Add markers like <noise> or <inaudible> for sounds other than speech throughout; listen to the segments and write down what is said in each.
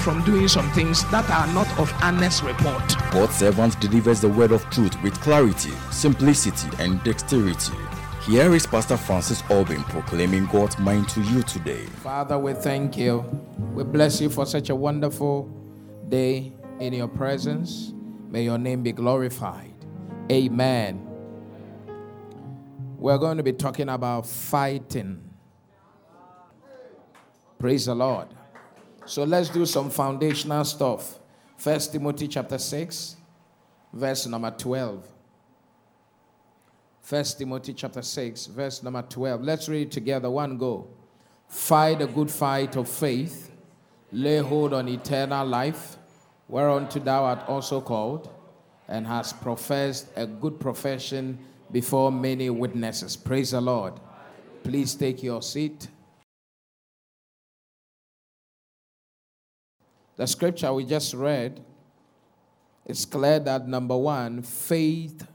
from doing some things that are not of honest report. God's servant delivers the word of truth with clarity, simplicity, and dexterity. Here is Pastor Francis Albin proclaiming God's mind to you today. Father, we thank you. We bless you for such a wonderful day in your presence. May your name be glorified. Amen. We're going to be talking about fighting. Praise the Lord. So let's do some foundational stuff. First Timothy chapter 6, verse number 12. First Timothy chapter 6, verse number 12. Let's read it together. One go. Fight a good fight of faith, lay hold on eternal life, whereunto thou art also called, and hast professed a good profession before many witnesses. Praise the Lord. Please take your seat. The scripture we just read is clear that number one, faith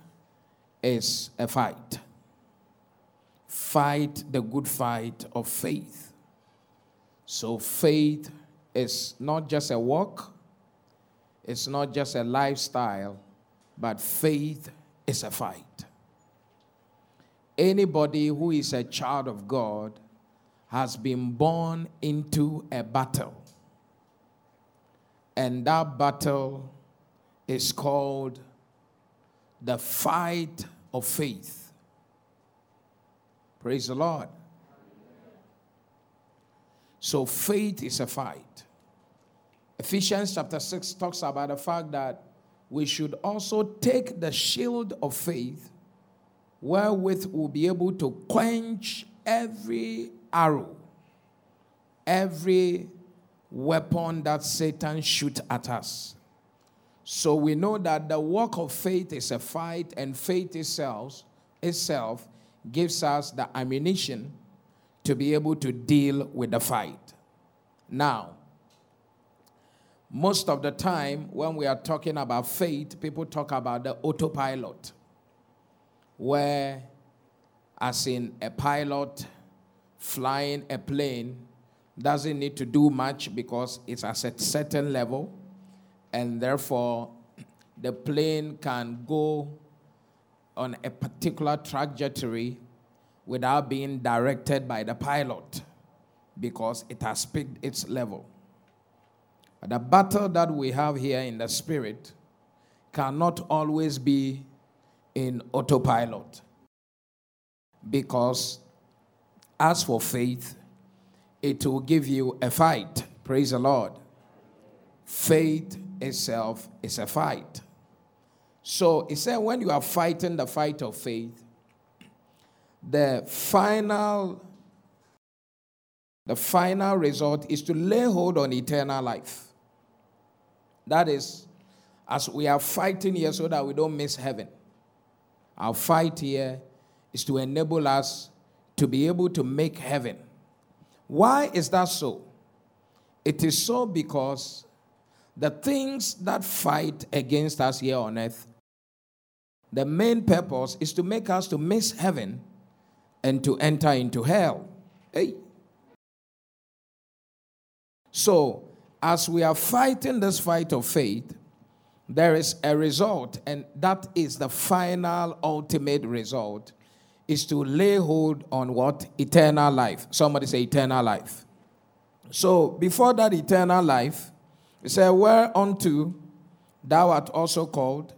is a fight. Fight the good fight of faith. So, faith is not just a walk, it's not just a lifestyle, but faith is a fight. Anybody who is a child of God has been born into a battle. And that battle is called the fight of faith. Praise the Lord. So, faith is a fight. Ephesians chapter 6 talks about the fact that we should also take the shield of faith, wherewith we'll be able to quench every arrow, every weapon that Satan shoot at us. So we know that the work of faith is a fight, and faith itself, itself gives us the ammunition to be able to deal with the fight. Now, most of the time when we are talking about faith, people talk about the autopilot, where, as in a pilot flying a plane, doesn't need to do much because it's at a certain level, and therefore the plane can go on a particular trajectory without being directed by the pilot because it has picked its level. But the battle that we have here in the spirit cannot always be in autopilot because as for faith, it will give you a fight. Praise the Lord. Faith itself is a fight. So he said, when you are fighting the fight of faith, the final the final result is to lay hold on eternal life. That is, as we are fighting here so that we don't miss heaven. Our fight here is to enable us to be able to make heaven. Why is that so? It is so because the things that fight against us here on earth, the main purpose is to make us to miss heaven and to enter into hell. Hey. So, as we are fighting this fight of faith, there is a result, and that is the final ultimate result is to lay hold on what? Eternal life. Somebody say eternal life. So before that eternal life, he said, Whereunto thou art also called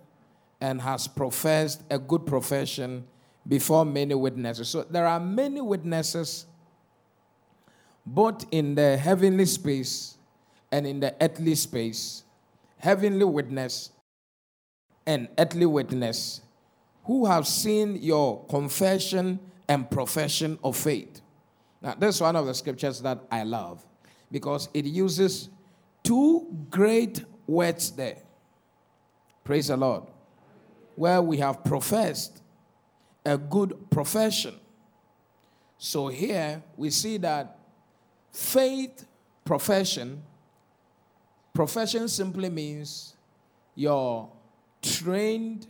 and hast professed a good profession before many witnesses. So there are many witnesses both in the heavenly space and in the earthly space. Heavenly witness and earthly witness who have seen your confession and profession of faith. Now, this is one of the scriptures that I love because it uses two great words there. Praise the Lord. where we have professed a good profession. So here we see that faith profession, profession simply means your trained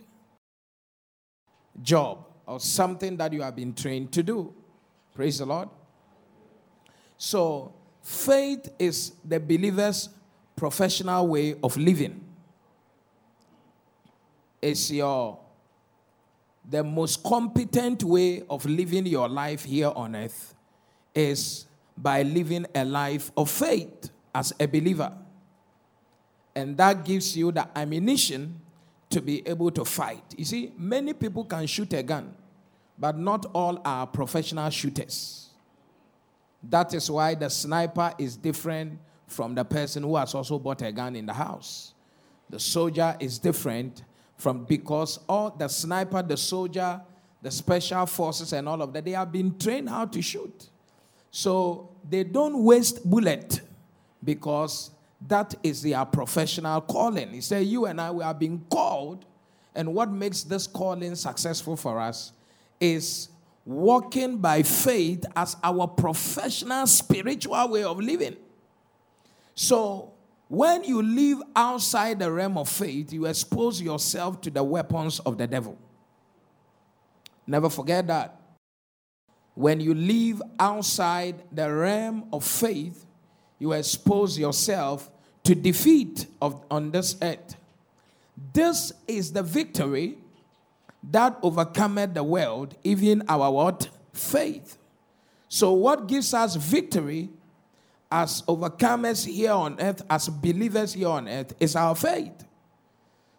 job or something that you have been trained to do. Praise the Lord. So, faith is the believer's professional way of living. It's your the most competent way of living your life here on earth is by living a life of faith as a believer. And that gives you the ammunition to be able to fight. You see, many people can shoot a gun, but not all are professional shooters. That is why the sniper is different from the person who has also bought a gun in the house. The soldier is different from because all the sniper, the soldier, the special forces, and all of that, they have been trained how to shoot. So they don't waste bullet because that is their professional calling. He said, You and I, we are being called, and what makes this calling successful for us is walking by faith as our professional spiritual way of living. So, when you live outside the realm of faith, you expose yourself to the weapons of the devil. Never forget that. When you live outside the realm of faith, you expose yourself to defeat of, on this earth. This is the victory that overcometh the world, even our what? Faith. So, what gives us victory as overcomers here on earth, as believers here on earth, is our faith.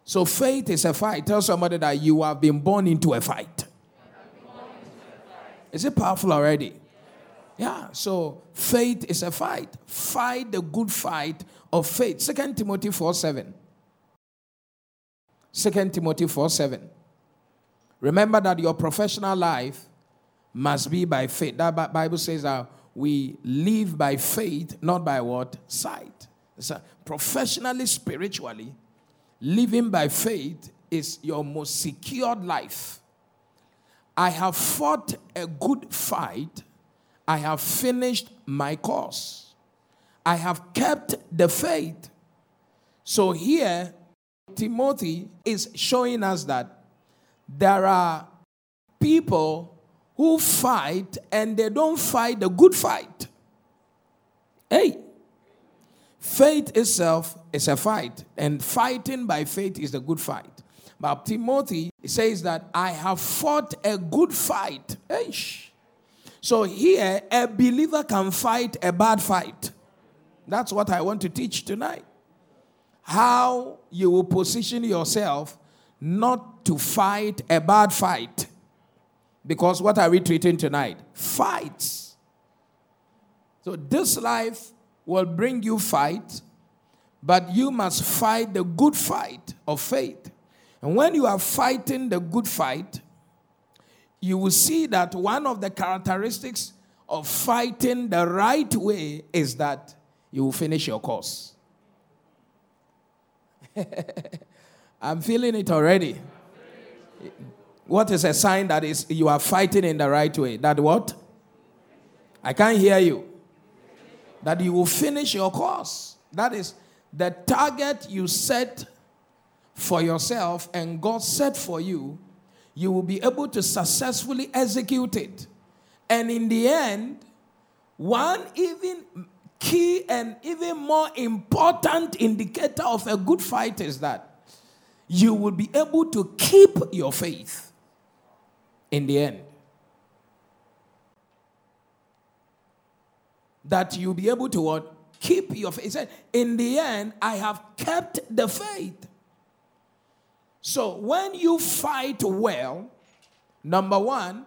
So, faith is a fight. Tell somebody that you have been born into a fight. Is it powerful already? Yeah, so faith is a fight. Fight the good fight of faith. Second Timothy 4 7. 2 Timothy 4 7. Remember that your professional life must be by faith. That Bible says that we live by faith, not by what? Sight. So professionally, spiritually, living by faith is your most secured life. I have fought a good fight I have finished my course. I have kept the faith. So here, Timothy is showing us that there are people who fight and they don't fight the good fight. Hey, faith itself is a fight, and fighting by faith is the good fight. But Timothy says that I have fought a good fight. Hey, so here, a believer can fight a bad fight. That's what I want to teach tonight. How you will position yourself not to fight a bad fight. Because what are we treating tonight? Fights. So this life will bring you fight, but you must fight the good fight of faith. And when you are fighting the good fight, you will see that one of the characteristics of fighting the right way is that you will finish your course. <laughs> I'm feeling it already. What is a sign that is you are fighting in the right way? That what? I can't hear you. That you will finish your course. That is the target you set for yourself and God set for you you will be able to successfully execute it. And in the end, one even key and even more important indicator of a good fight is that you will be able to keep your faith in the end. That you'll be able to what? Keep your faith. He said, In the end, I have kept the faith. So when you fight well, number one,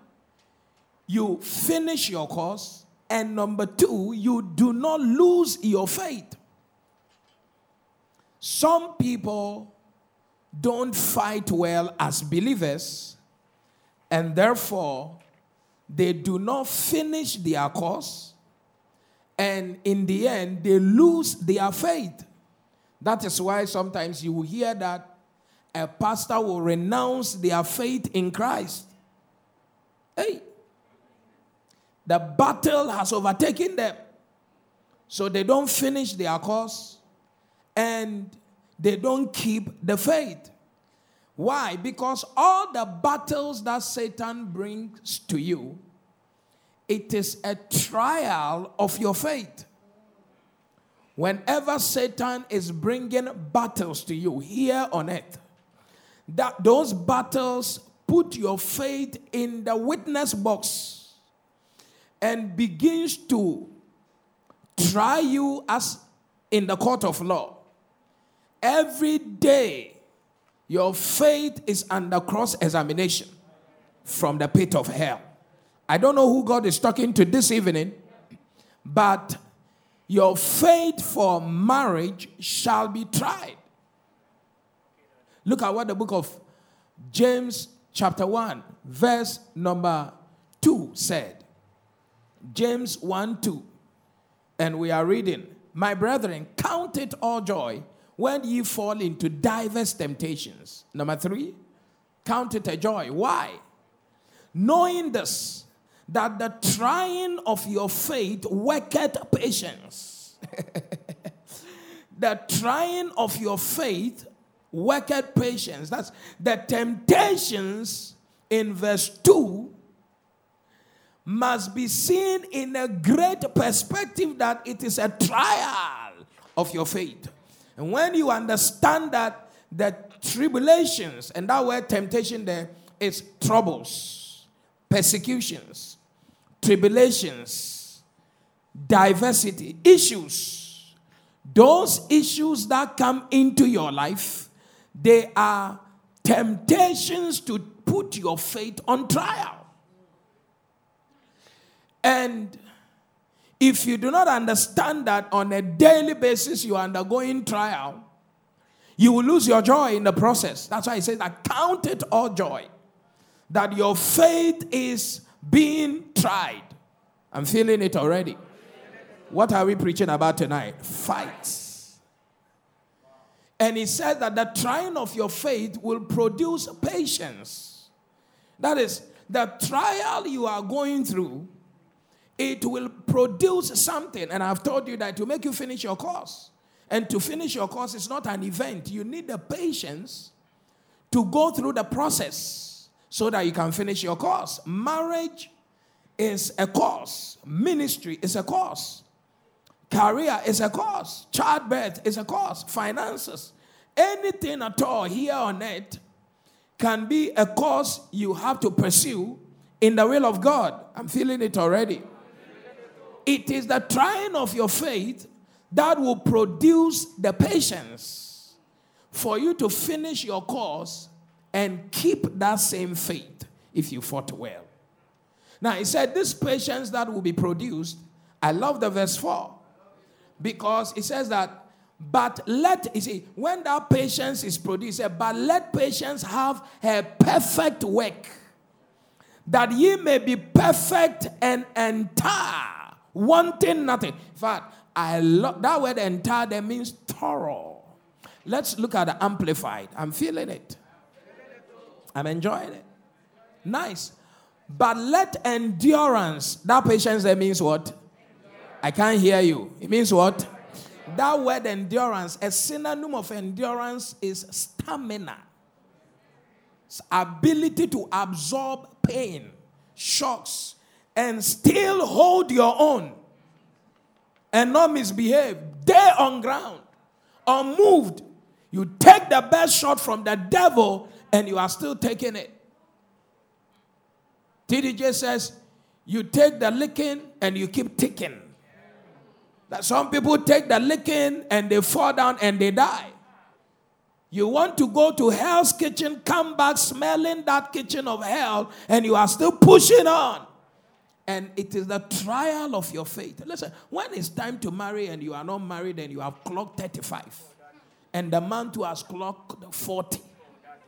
you finish your course, and number two, you do not lose your faith. Some people don't fight well as believers, and therefore they do not finish their course, and in the end, they lose their faith. That is why sometimes you will hear that a pastor will renounce their faith in Christ. Hey, the battle has overtaken them. So they don't finish their course and they don't keep the faith. Why? Because all the battles that Satan brings to you, it is a trial of your faith. Whenever Satan is bringing battles to you here on earth, that those battles put your faith in the witness box and begins to try you as in the court of law. Every day, your faith is under cross examination from the pit of hell. I don't know who God is talking to this evening, but your faith for marriage shall be tried. Look at what the book of James, chapter 1, verse number 2 said. James 1 2. And we are reading, My brethren, count it all joy when ye fall into diverse temptations. Number three, count it a joy. Why? Knowing this, that the trying of your faith worketh patience. <laughs> the trying of your faith worketh patience. That's the temptations in verse 2 must be seen in a great perspective that it is a trial of your faith. And when you understand that the tribulations, and that word temptation there is troubles, persecutions, tribulations, diversity, issues, those issues that come into your life, they are temptations to put your faith on trial. And if you do not understand that on a daily basis you are undergoing trial, you will lose your joy in the process. That's why he says that it all joy. That your faith is being tried. I'm feeling it already. What are we preaching about tonight? Fights. And he said that the trying of your faith will produce patience. That is, the trial you are going through it will produce something. And I've told you that to make you finish your course. And to finish your course is not an event. You need the patience to go through the process so that you can finish your course. Marriage is a course, ministry is a course, career is a course, childbirth is a course, finances, anything at all here on earth can be a course you have to pursue in the will of God. I'm feeling it already. It is the trying of your faith that will produce the patience for you to finish your course and keep that same faith if you fought well. Now, he said, This patience that will be produced, I love the verse 4 because it says that, but let, you see, when that patience is produced, but let patience have a perfect work, that ye may be perfect and entire wanting nothing. In fact, I love that word entire that means thorough. Let's look at the amplified. I'm feeling it. I'm enjoying it. Nice. But let endurance, that patience that means what? I can't hear you. It means what? That word endurance, a synonym of endurance is stamina. It's ability to absorb pain, shocks, and still hold your own and not misbehave, there on ground, unmoved. You take the best shot from the devil and you are still taking it. TDJ says, you take the licking and you keep ticking. That some people take the licking and they fall down and they die. You want to go to hell's kitchen, come back smelling that kitchen of hell, and you are still pushing on. And it is the trial of your faith. Listen, when it's time to marry and you are not married and you have clocked 35, and the man who has clocked 40,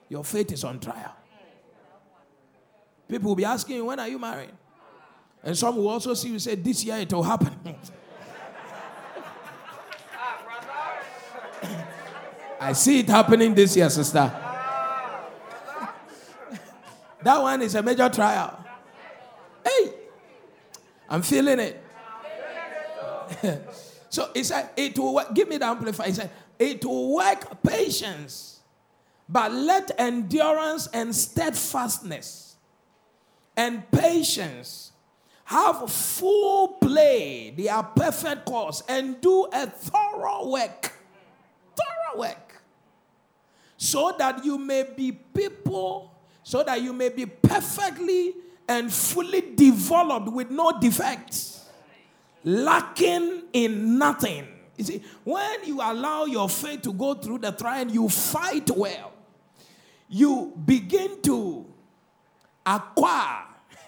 your faith is on trial. People will be asking you, when are you married? And some will also see you say, this year it will happen. <laughs> I see it happening this year, sister. That one is a major trial. Hey, I'm feeling it. <laughs> so he said, it will work. Give me the amplifier. He said, it will work patience, but let endurance and steadfastness and patience have full play their perfect course and do a thorough work. Thorough work. So that you may be people, so that you may be perfectly and fully developed with no defects, lacking in nothing. You see, when you allow your faith to go through the trial, you fight well. You begin to acquire. <laughs>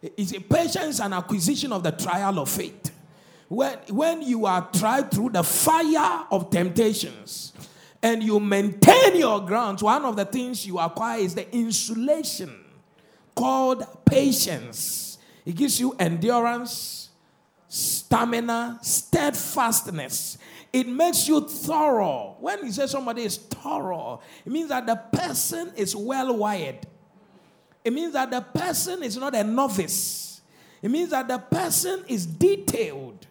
it's a patience and acquisition of the trial of faith. When, when you are tried through the fire of temptations and you maintain your grounds, one of the things you acquire is the insulation called patience. It gives you endurance, stamina, steadfastness. It makes you thorough. When you say somebody is thorough, it means that the person is well wired. It means that the person is not a novice. It means that the person is detailed,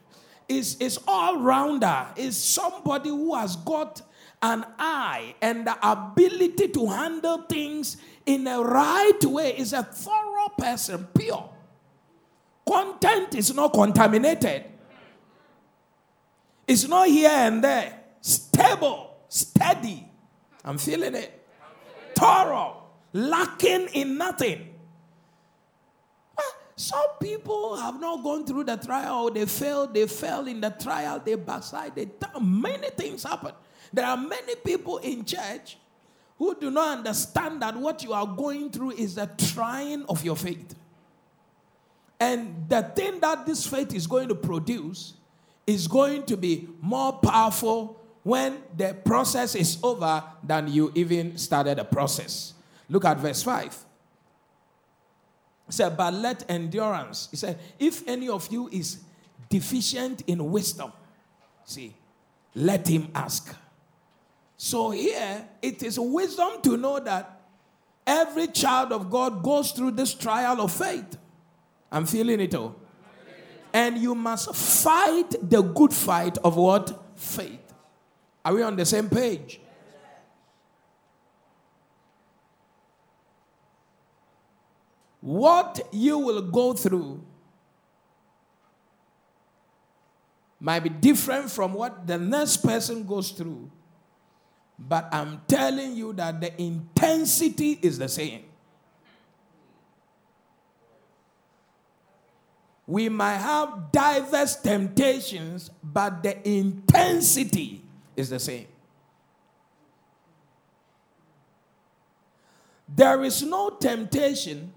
is, is all rounder, is somebody who has got an eye and the ability to handle things in a right way is a thorough person, pure. Content is not contaminated. It's not here and there. Stable, steady. I'm feeling it. Thorough, lacking in nothing. Some people have not gone through the trial. They failed. They fell in the trial. They backslide. They many things happen. There are many people in church who do not understand that what you are going through is the trying of your faith. And the thing that this faith is going to produce is going to be more powerful when the process is over than you even started the process. Look at verse 5. He said, But let endurance. He said, If any of you is deficient in wisdom, see, let him ask. So here, it is wisdom to know that every child of God goes through this trial of faith. I'm feeling it all. And you must fight the good fight of what? Faith. Are we on the same page? What you will go through might be different from what the next person goes through. But I'm telling you that the intensity is the same. We might have diverse temptations, but the intensity is the same. There is no temptation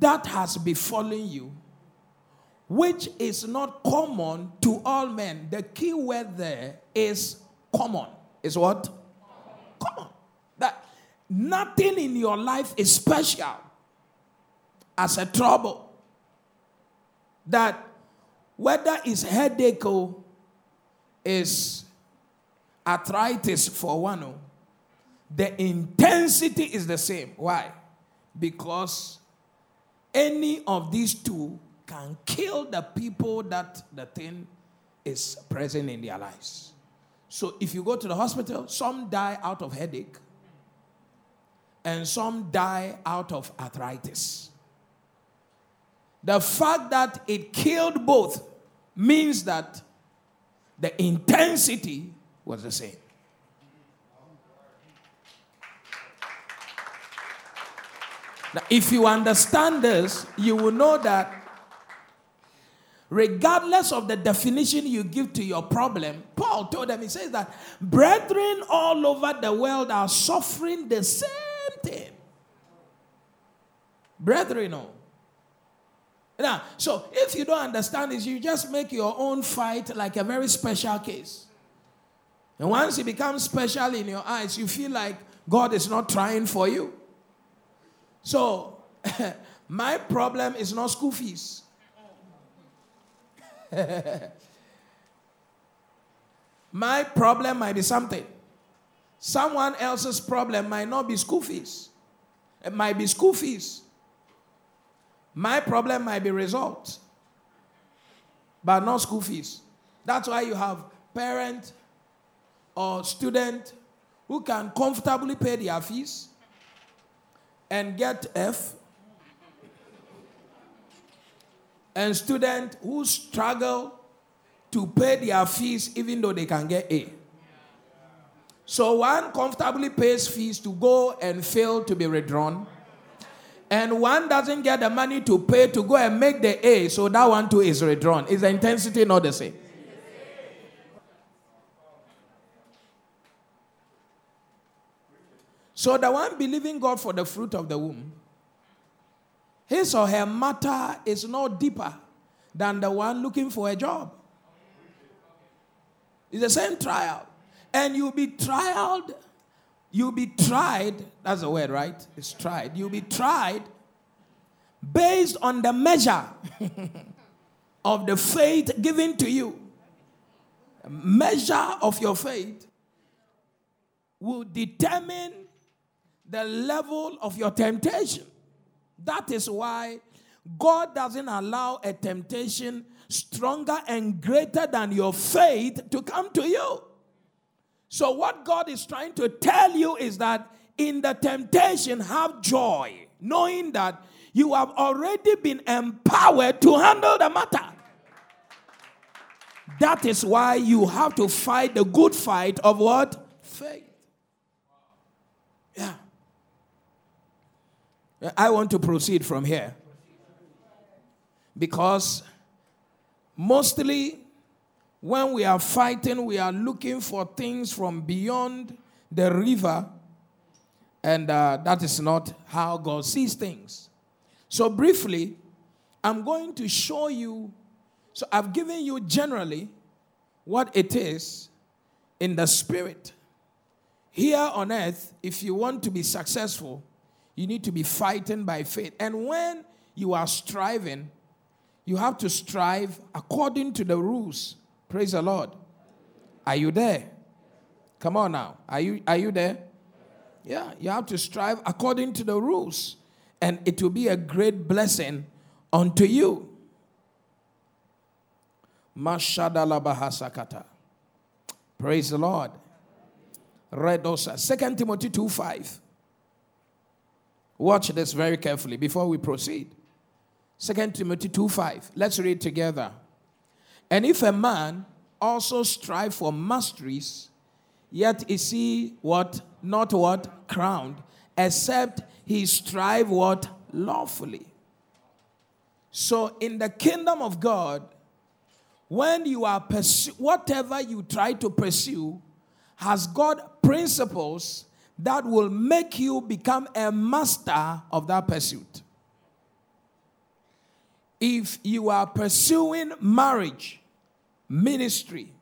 that has befallen you which is not common to all men. The key word there is common. Is what? Common. That nothing in your life is special as a trouble that whether it's headache or is arthritis for one, the intensity is the same. Why? Because any of these two can kill the people that the thing is present in their lives. So if you go to the hospital, some die out of headache and some die out of arthritis. The fact that it killed both means that the intensity was the same. Now, if you understand this, you will know that regardless of the definition you give to your problem, Paul told them, he says that brethren all over the world are suffering the same thing. Brethren, oh. Now, so if you don't understand this, you just make your own fight like a very special case. And once it becomes special in your eyes, you feel like God is not trying for you. So, <laughs> my problem is not school fees. <laughs> my problem might be something. Someone else's problem might not be school fees. It might be school fees. My problem might be results, but not school fees. That's why you have parent or student who can comfortably pay their fees and get F, and student who struggle to pay their fees even though they can get A. So one comfortably pays fees to go and fail to be redrawn. And one doesn't get the money to pay to go and make the A, so that one too is redrawn. Is the intensity not the same? So the one believing God for the fruit of the womb, his or her matter is no deeper than the one looking for a job. It's the same trial. And you'll be trialed, you'll be tried, that's the word, right? It's tried. You'll be tried based on the measure <laughs> of the faith given to you. measure of your faith will determine the level of your temptation. That is why God doesn't allow a temptation stronger and greater than your faith to come to you. So, what God is trying to tell you is that in the temptation, have joy, knowing that you have already been empowered to handle the matter. That is why you have to fight the good fight of what? Faith. Yeah. I want to proceed from here. Because mostly when we are fighting, we are looking for things from beyond the river, and uh, that is not how God sees things. So, briefly, I'm going to show you. So, I've given you generally what it is in the spirit. Here on earth, if you want to be successful, you need to be fighting by faith. And when you are striving, you have to strive according to the rules Praise the Lord. Are you there? Come on now. Are you are you there? Yeah, you have to strive according to the rules and it will be a great blessing unto you. Mashadalabahasakata. Praise the Lord. Read Redosa. Second Timothy 2 5. Watch this very carefully before we proceed. Second Timothy 2 5. Let's read together. And if a man also strive for masteries, yet is he what? Not what? Crowned, except he strive what? Lawfully. So in the kingdom of God, when you are pursue, whatever you try to pursue has God principles that will make you become a master of that pursuit. If you are pursuing marriage, ministry,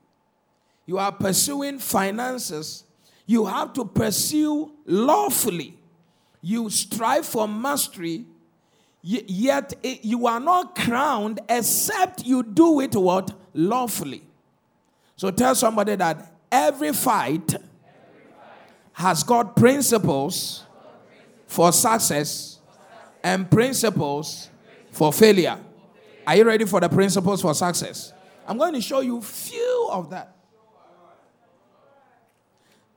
you are pursuing finances, you have to pursue lawfully. You strive for mastery, yet you are not crowned except you do it what? Lawfully. So tell somebody that every fight has got principles for success and principles for failure. Are you ready for the principles for success? I'm going to show you few of that.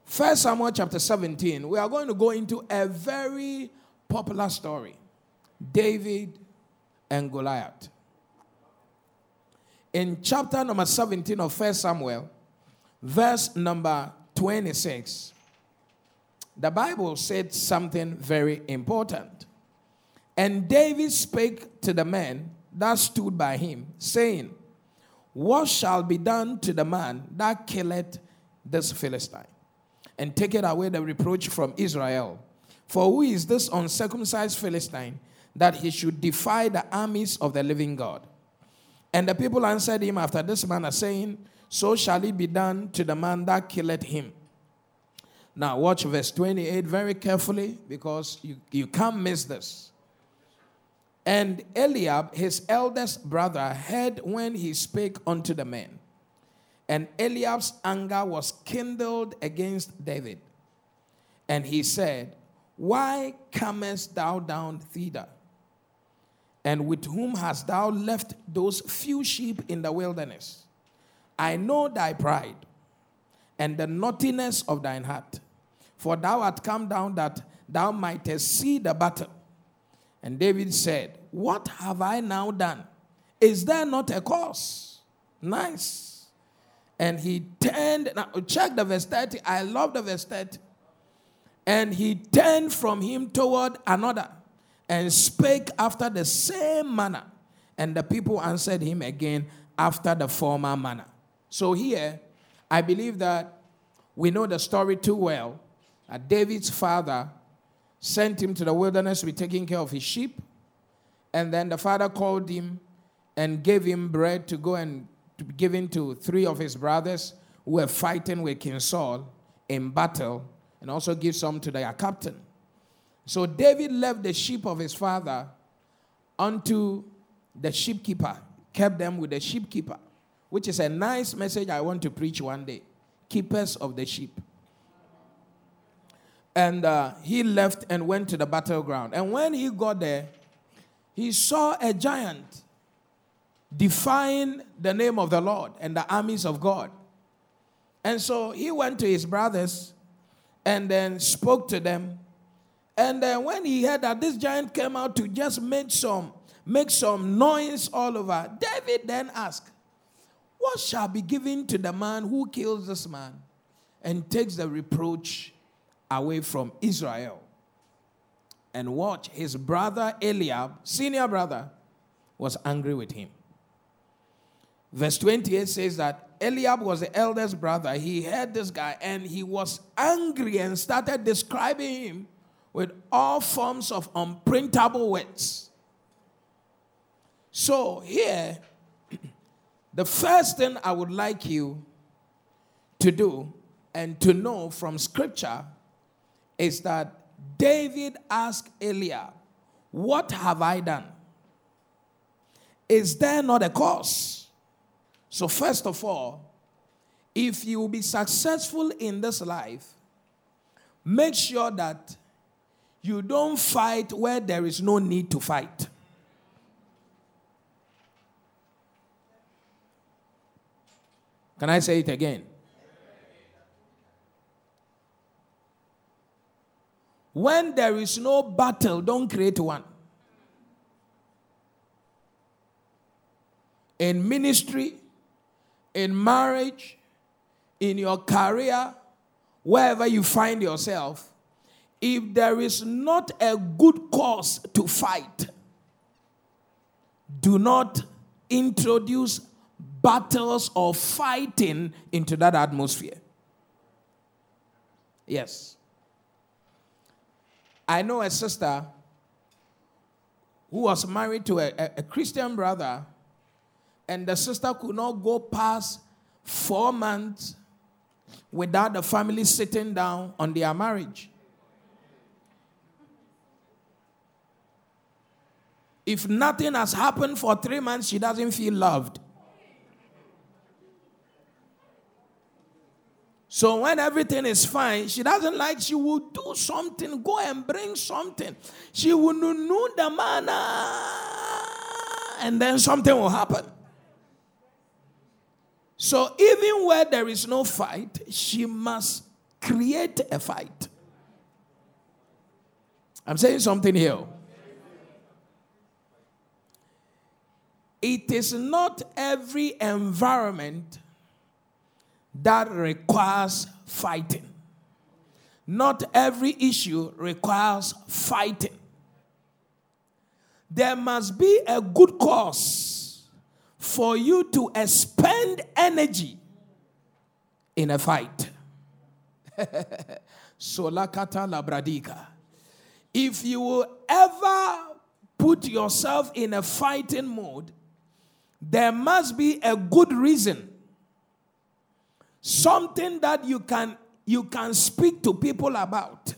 First Samuel chapter 17, we are going to go into a very popular story David and Goliath. In chapter number 17 of First Samuel, verse number 26, the Bible said something very important. And David spake to the man that stood by him, saying, What shall be done to the man that killeth this Philistine, and taketh away the reproach from Israel? For who is this uncircumcised Philistine that he should defy the armies of the living God? And the people answered him after this manner, saying, So shall it be done to the man that killeth him. Now, watch verse 28 very carefully because you, you can't miss this. And Eliab, his eldest brother, heard when he spake unto the men. And Eliab's anger was kindled against David. And he said, Why comest thou down thither? And with whom hast thou left those few sheep in the wilderness? I know thy pride and the naughtiness of thine heart. For thou art come down that thou mightest see the battle. And David said, What have I now done? Is there not a cause? Nice. And he turned, now check the verse 30. I love the verse 30. And he turned from him toward another and spake after the same manner. And the people answered him again after the former manner. So here, I believe that we know the story too well. That David's father sent him to the wilderness to be taking care of his sheep. And then the father called him and gave him bread to go and to be given to three of his brothers who were fighting with King Saul in battle, and also give some to their captain. So David left the sheep of his father unto the sheepkeeper, kept them with the sheepkeeper, which is a nice message I want to preach one day. Keepers of the sheep. And uh, he left and went to the battleground. And when he got there, he saw a giant defying the name of the Lord and the armies of God. And so he went to his brothers and then spoke to them and then when he heard that this giant came out to just make some make some noise all over, David then asked, What shall be given to the man who kills this man and takes the reproach away from Israel? And watch, his brother Eliab, senior brother, was angry with him. Verse 28 says that Eliab was the eldest brother. He heard this guy and he was angry and started describing him with all forms of unprintable words. So, here, <clears throat> the first thing I would like you to do and to know from scripture is that David asked Eliab, What have I done? Is there not a cause? So, first of all, if you will be successful in this life, make sure that you don't fight where there is no need to fight. Can I say it again? When there is no battle, don't create one. In ministry, in marriage, in your career, wherever you find yourself, if there is not a good cause to fight, do not introduce battles or fighting into that atmosphere. Yes. I know a sister who was married to a, a, a, Christian brother, and the sister could not go past four months without the family sitting down on their marriage. If nothing has happened for three months, she doesn't feel loved. So when everything is fine, she doesn't like, she will do something, go and bring something. She will know the manner, and then something will happen. So even where there is no fight, she must create a fight. I'm saying something here. It is not every environment that requires fighting. Not every issue requires fighting. There must be a good cause for you to expend energy in a fight. <laughs> Solakata labradika. If you will ever put yourself in a fighting mode, there must be a good reason. Something that you can you can speak to people about.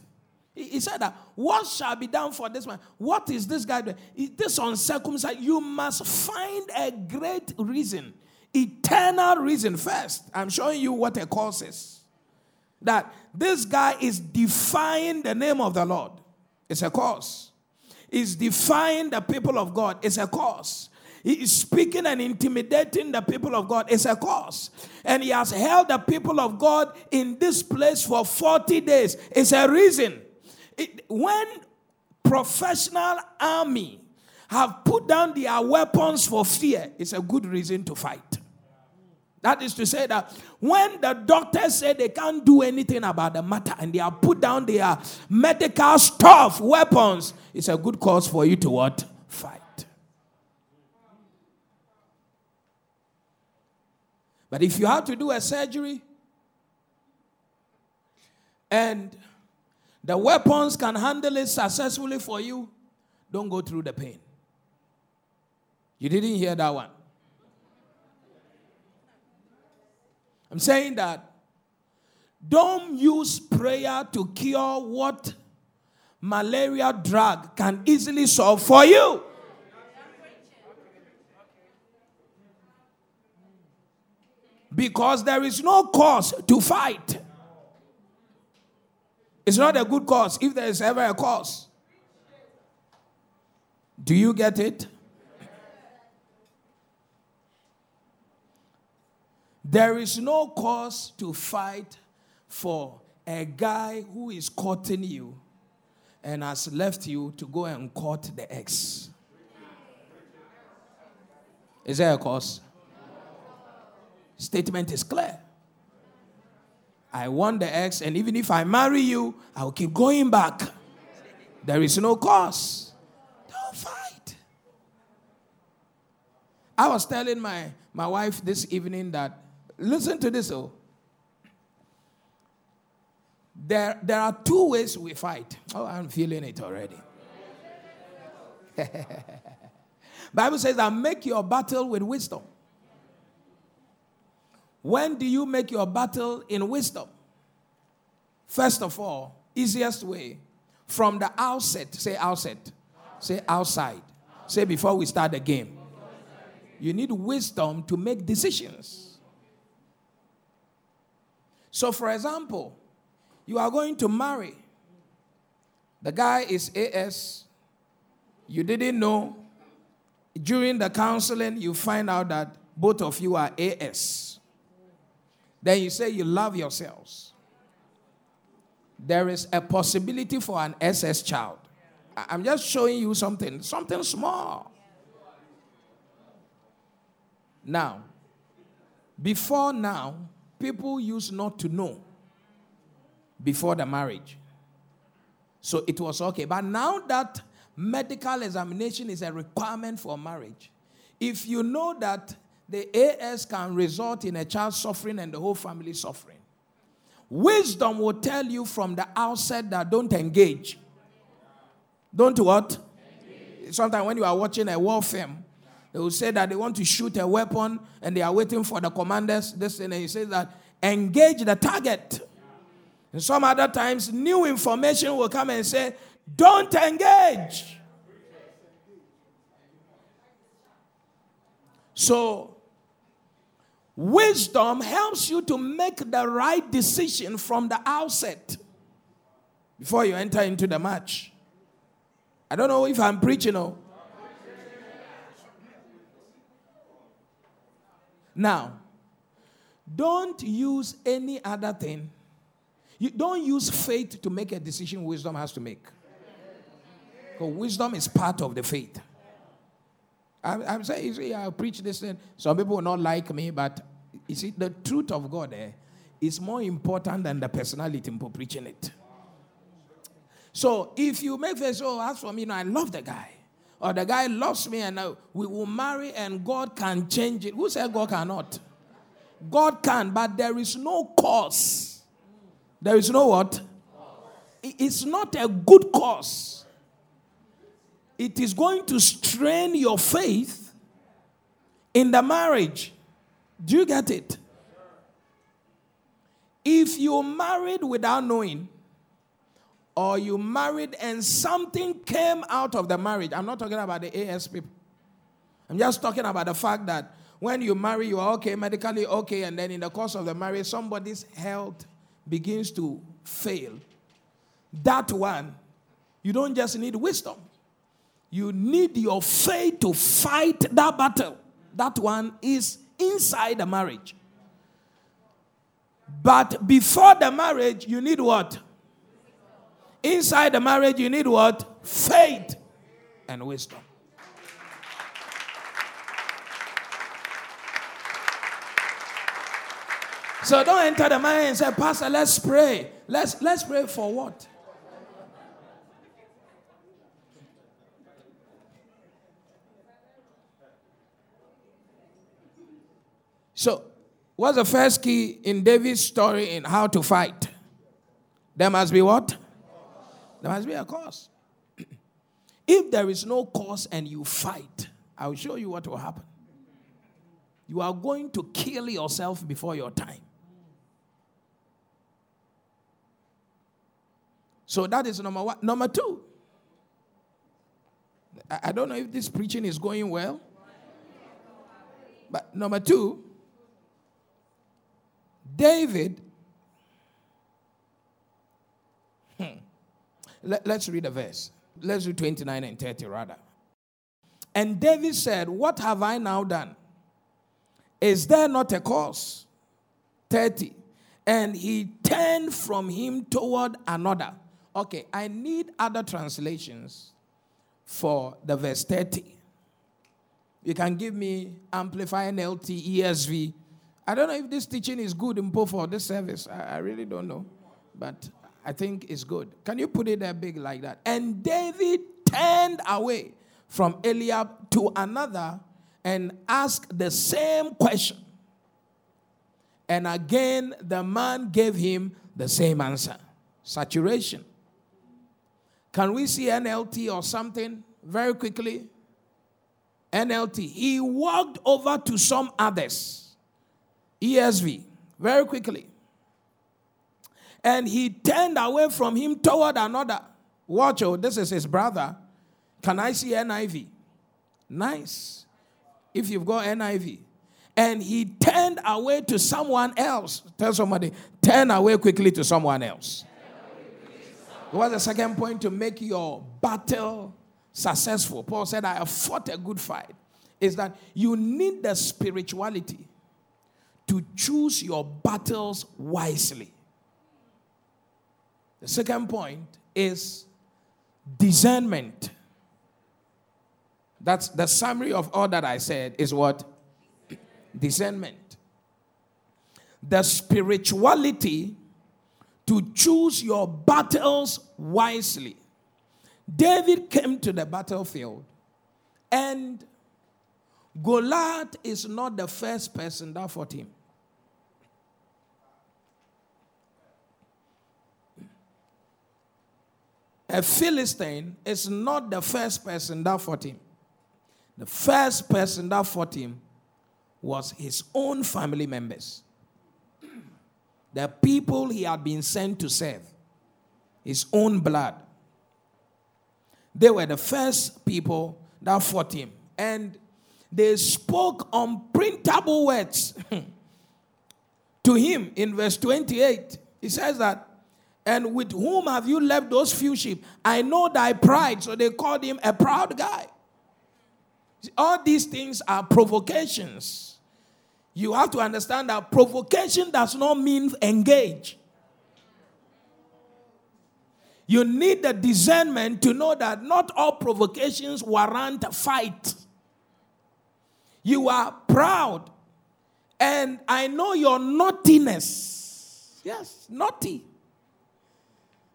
He said that what shall be done for this man? What is this guy doing? Is this uncircumcised? You must find a great reason, eternal reason first. I'm showing you what a cause is. That this guy is defying the name of the Lord. It's a cause. He's defying the people of God. It's a cause. He is speaking and intimidating the people of God. It's a cause. And he has held the people of God in this place for 40 days. It's a reason. It, when professional army have put down their weapons for fear, it's a good reason to fight. That is to say that when the doctors say they can't do anything about the matter and they have put down their medical stuff, weapons, it's a good cause for you to what? Fight. But if you have to do a surgery and the weapons can handle it successfully for you, don't go through the pain. You didn't hear that one. I'm saying that don't use prayer to cure what malaria drug can easily solve for you. Because there is no cause to fight. It's not a good cause if there is ever a cause. Do you get it? There is no cause to fight for a guy who is courting you and has left you to go and court the ex. Is there a cause? Statement is clear. I want the ex, and even if I marry you, I will keep going back. There is no cause. Don't fight. I was telling my, my wife this evening that Listen to this, oh. There, there are two ways we fight. Oh, I'm feeling it already. <laughs> Bible says that make your battle with wisdom. When do you make your battle in wisdom? First of all, easiest way from the outset. Say outset. Say outside. Say before we start the game. You need wisdom to make decisions. So, for example, you are going to marry. The guy is AS. You didn't know. During the counseling, you find out that both of you are AS. Then you say you love yourselves. There is a possibility for an SS child. I'm just showing you something, something small. Now, before now, people used not to know before the marriage. So it was okay. But now that medical examination is a requirement for marriage, if you know that the AS can result in a child suffering and the whole family suffering, wisdom will tell you from the outset that don't engage. Don't what? Sometimes when you are watching a war film, they will say that they want to shoot a weapon and they are waiting for the commanders. This and he says that engage the target. And some other times, new information will come and say, don't engage. So, wisdom helps you to make the right decision from the outset before you enter into the match. I don't know if I'm preaching or. Now, don't use any other thing. You don't use faith to make a decision wisdom has to make. Because wisdom is part of the faith. I'm, I'm saying, see, I preach this, and some people will not like me, but you see, the truth of God eh, is more important than the personality in preaching it. So if you make this, oh, as for me, you know, I love the guy or the guy loves me and uh, we will marry and God can change it. Who said God cannot? God can, but there is no cause. There is no what? It's not a good cause. It is going to strain your faith in the marriage. Do you get it? If you married without knowing, or you married and something came out of the marriage. I'm not talking about the AS people. I'm just talking about the fact that when you marry, you are okay, medically okay, and then in the course of the marriage, somebody's health begins to fail. That one, You don't just need wisdom. You need your faith to fight that battle. That one is inside the marriage. But before the marriage, you need what? Inside the marriage, you need what? Faith and wisdom. So don't enter the marriage and say, Pastor, let's pray. Let's let's pray for what? So, what's the first key in David's story in how to fight? There must be what? There must be a cause. <clears throat> if there is no cause and you fight, I will show you what will happen. You are going to kill yourself before your time. So that is number one. Number two, I don't know if this preaching is going well. But number two, David, hmm. Let, us read a verse. Let's do 29 and 30 rather. And David said, What have I now done? Is there not a cause? 30. And he turned from him toward another. Okay, I need other translations for the verse 30. You can give me Amplify NLT, ESV, I don't know if this teaching is good in for this service. I, I really don't know. But I think it's good. Can you put it there big like that? And David turned away from Eliab to another and asked the same question. And again, the man gave him the same answer saturation. Can we see NLT or something very quickly? NLT. He walked over to some others ESV, very quickly. And he turned away from him toward another. Watch, oh, this is his brother. Can I see NIV? Nice. If you've got NIV. And he turned away to someone else. Tell somebody, turn away quickly to someone else. What's the second point to make your battle successful? Paul said, I have fought a good fight. Is that you need the spirituality to choose your battles wisely. The second point is discernment. That's the summary of all that I said is what? Discernment. The spirituality to choose your battles wisely. David came to the battlefield and Goliath is not the first person that fought him. A Philistine is not the first person that fought him. The first person that fought him was his own family members. The people he had been sent to serve, his own blood. They were the first people that fought him. And they spoke unprintable words <laughs> to him in verse 28. He says that and with whom have you left those few sheep? I know thy pride. So they called him a proud guy. All these things are provocations. You have to understand that provocation does not mean engage. You need the discernment to know that not all provocations warrant a fight. You are proud, and I know your naughtiness. Yes, naughty.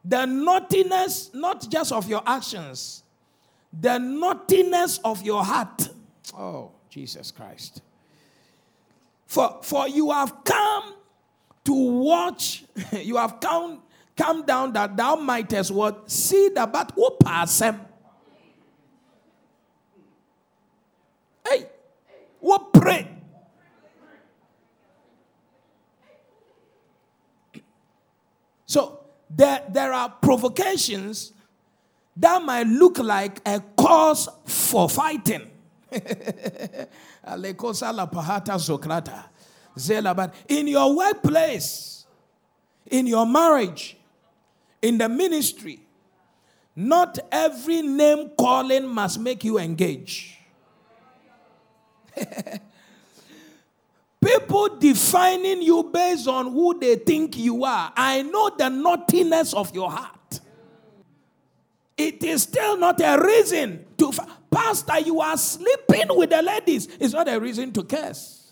The naughtiness, not just of your actions, the naughtiness of your heart. Oh, Jesus Christ. For, for you have come to watch, <laughs> you have come, come down that thou mightest what? See the bat who pass him. Hey, what pray? So there, there are provocations that might look like a cause for fighting. <laughs> in your workplace, in your marriage, in the ministry, Not every name calling must make you engage. <laughs> People defining you based on who they think you are. I know the naughtiness of your heart. It is still not a reason to. Pastor, you are sleeping with the ladies. It's not a reason to curse.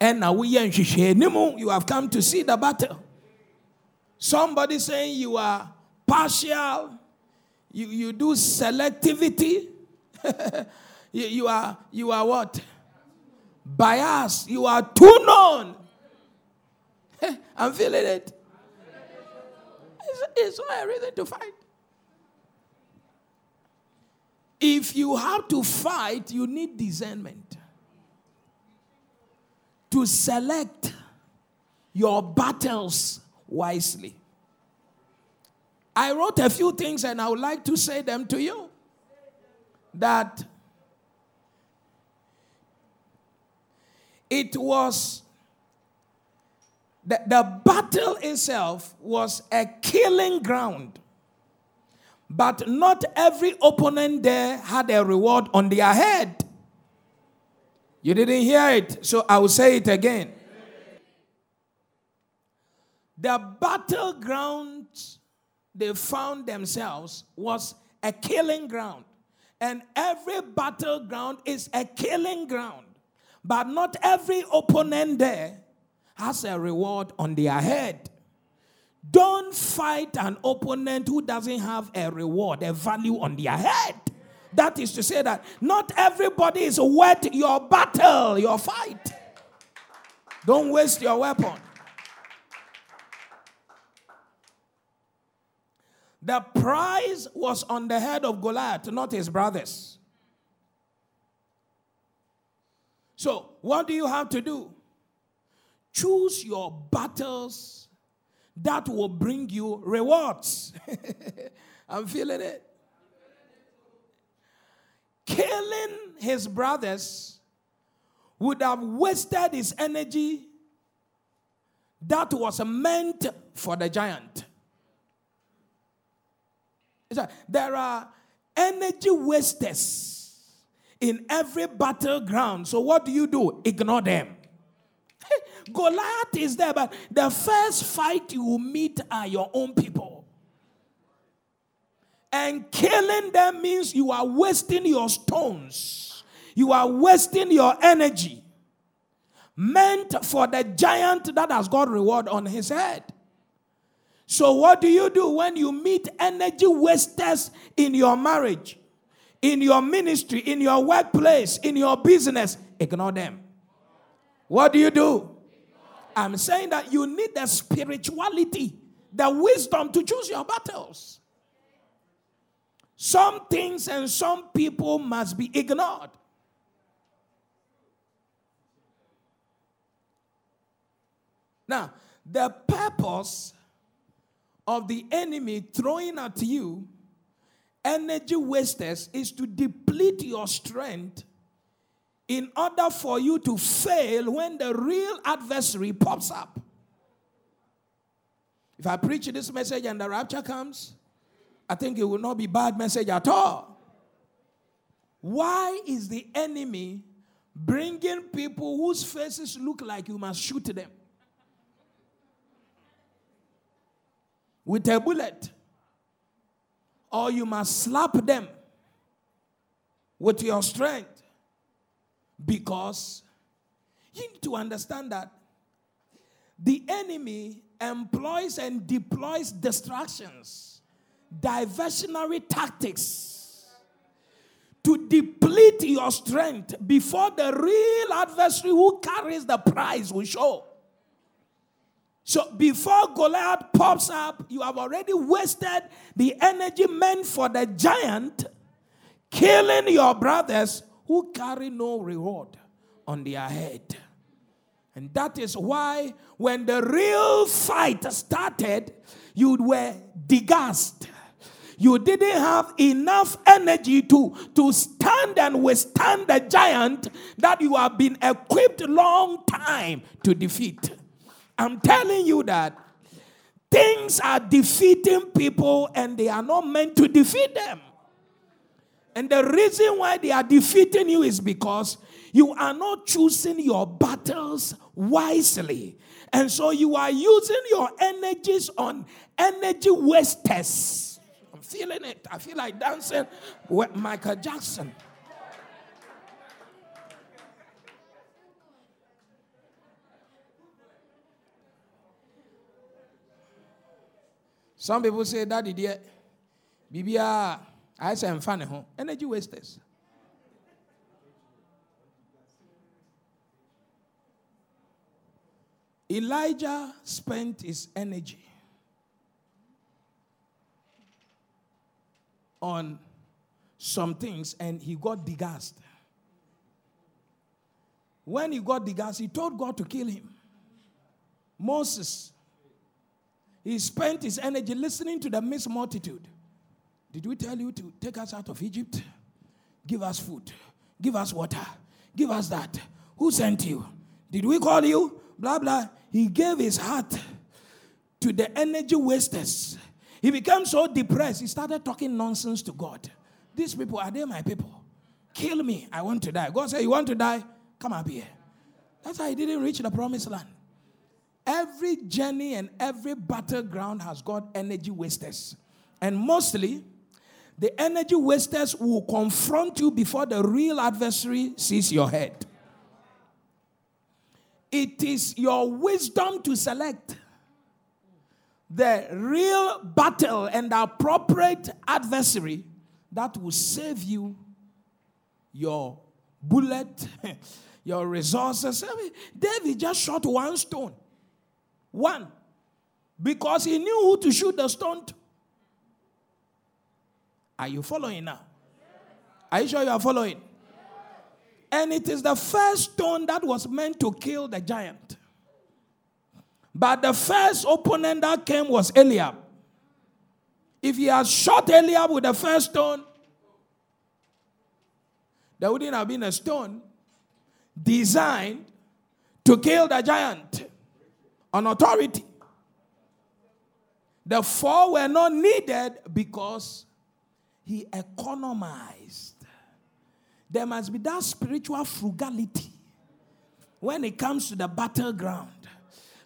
And now we you have come to see the battle. Somebody saying you are partial, you, you do selectivity, <laughs> you, you, are you are what? Bias, you are too known. <laughs> I'm feeling it. It's, it's not a reason to fight. If you have to fight, you need discernment to select your battles wisely. I wrote a few things and I would like to say them to you. That it was the, the battle itself was a killing ground. But not every opponent there had a reward on their head. You didn't hear it, so I will say it again. The battleground they found themselves was a killing ground. And every battleground is a killing ground. But not every opponent there has a reward on their head. Don't fight an opponent who doesn't have a reward, a value on their head. That is to say that not everybody is worth your battle, your fight. Don't waste your weapon. The prize was on the head of Goliath, not his brothers. So, what do you have to do? Choose your battles that will bring you rewards. <laughs> I'm feeling it. Killing his brothers would have wasted his energy that was meant for the giant. There are energy wasters in every battleground. So what do you do? Ignore them. <laughs> Goliath is there, but the first fight you meet are your own people. And killing them means you are wasting your stones, you are wasting your energy, meant for the giant that has got reward on his head. So, what do you do when you meet energy wasters in your marriage, in your ministry, in your workplace, in your business? Ignore them. What do you do? I'm saying that you need the spirituality, the wisdom to choose your battles. Some things and some people must be ignored. Now, the purpose of the enemy throwing at you energy wasters is to deplete your strength in order for you to fail when the real adversary pops up. If I preach this message and the rapture comes, I think it will not be bad message at all. Why is the enemy bringing people whose faces look like you must shoot them? with a bullet, or you must slap them with your strength because you need to understand that the enemy employs and deploys distractions, diversionary tactics to deplete your strength before the real adversary who carries the prize will show. So before Goliath pops up, you have already wasted the energy meant for the giant, killing your brothers who carry no reward on their head. And that is why when the real fight started, you were degassed. You didn't have enough energy to, to stand and withstand the giant that you have been equipped long time to defeat. I'm telling you that things are defeating people and they are not meant to defeat them. And the reason why they are defeating you is because you are not choosing your battles wisely. And so you are using your energies on energy wasters feeling it. I feel like dancing with Michael Jackson. Some people say, Daddy, dear, Bibia, ah, I say, I'm funny, huh? Energy wasters. Elijah spent his energy on some things and he got degassed. When he got degassed, he told God to kill him. Moses, he spent his energy listening to the mixed multitude. Did we tell you to take us out of Egypt? Give us food, give us water, give us that. Who sent you? Did we call you? Blah, blah. He gave his heart to the energy wasters he became so depressed, he started talking nonsense to God. These people, are they my people? Kill me. I want to die. God said, You want to die? Come up here. That's how he didn't reach the promised land. Every journey and every battleground has got energy wasters. And mostly, the energy wasters will confront you before the real adversary sees your head. It is your wisdom to select the real battle and appropriate adversary that will save you your bullet, <laughs> your resources. I mean, David just shot one stone. One. Because he knew who to shoot the stone to. Are you following now? Are you sure you are following? And it is the first stone that was meant to kill the giant. But the first opponent that came was Eliab. If he had shot Eliab with the first stone, there wouldn't have been a stone designed to kill the giant on authority. The four were not needed because he economized. There must be that spiritual frugality when it comes to the battleground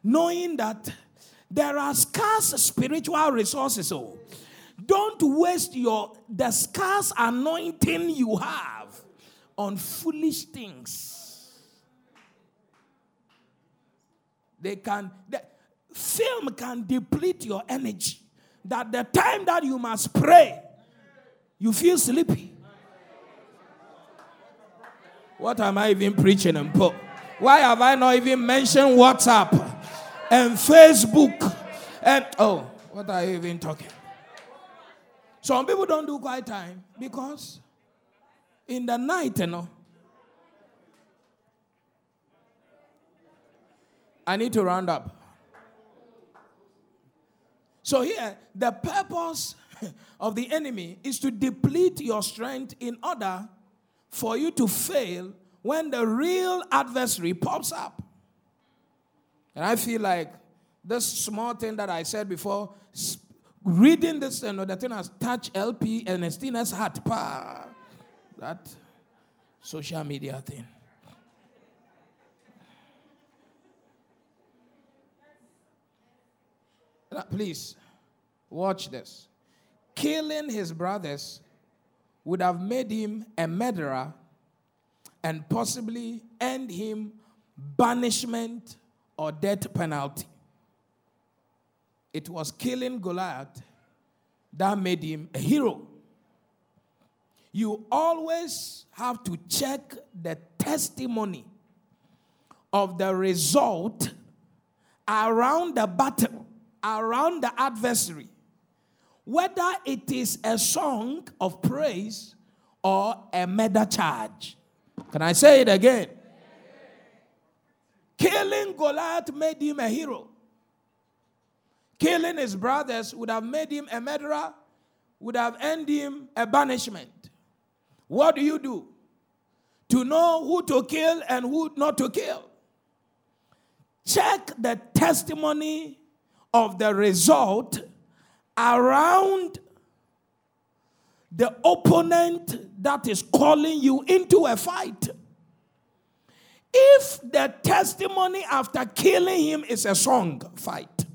knowing that there are scarce spiritual resources. Oh, don't waste your the scarce anointing you have on foolish things. They can the film can deplete your energy. That the time that you must pray, you feel sleepy. What am I even preaching and put? Why have I not even mentioned WhatsApp? And Facebook and oh, what are you even talking? Some people don't do quiet time because in the night, you know. I need to round up. So here, the purpose <laughs> of the enemy is to deplete your strength in order for you to fail when the real adversary pops up. And I feel like this small thing that I said before, reading this and the thing has touched LP and heart. That social media thing. Please, watch this. Killing his brothers would have made him a murderer and possibly end him banishment or death penalty. It was killing Goliath that made him a hero. You always have to check the testimony of the result around the battle, around the adversary, whether it is a song of praise or a murder charge. Can I say it again? Killing Goliath made him a hero. Killing his brothers would have made him a murderer, would have earned him a banishment. What do you do? To know who to kill and who not to kill. Check the testimony of the result around the opponent that is calling you into a fight. If the testimony after killing him is a song, fight.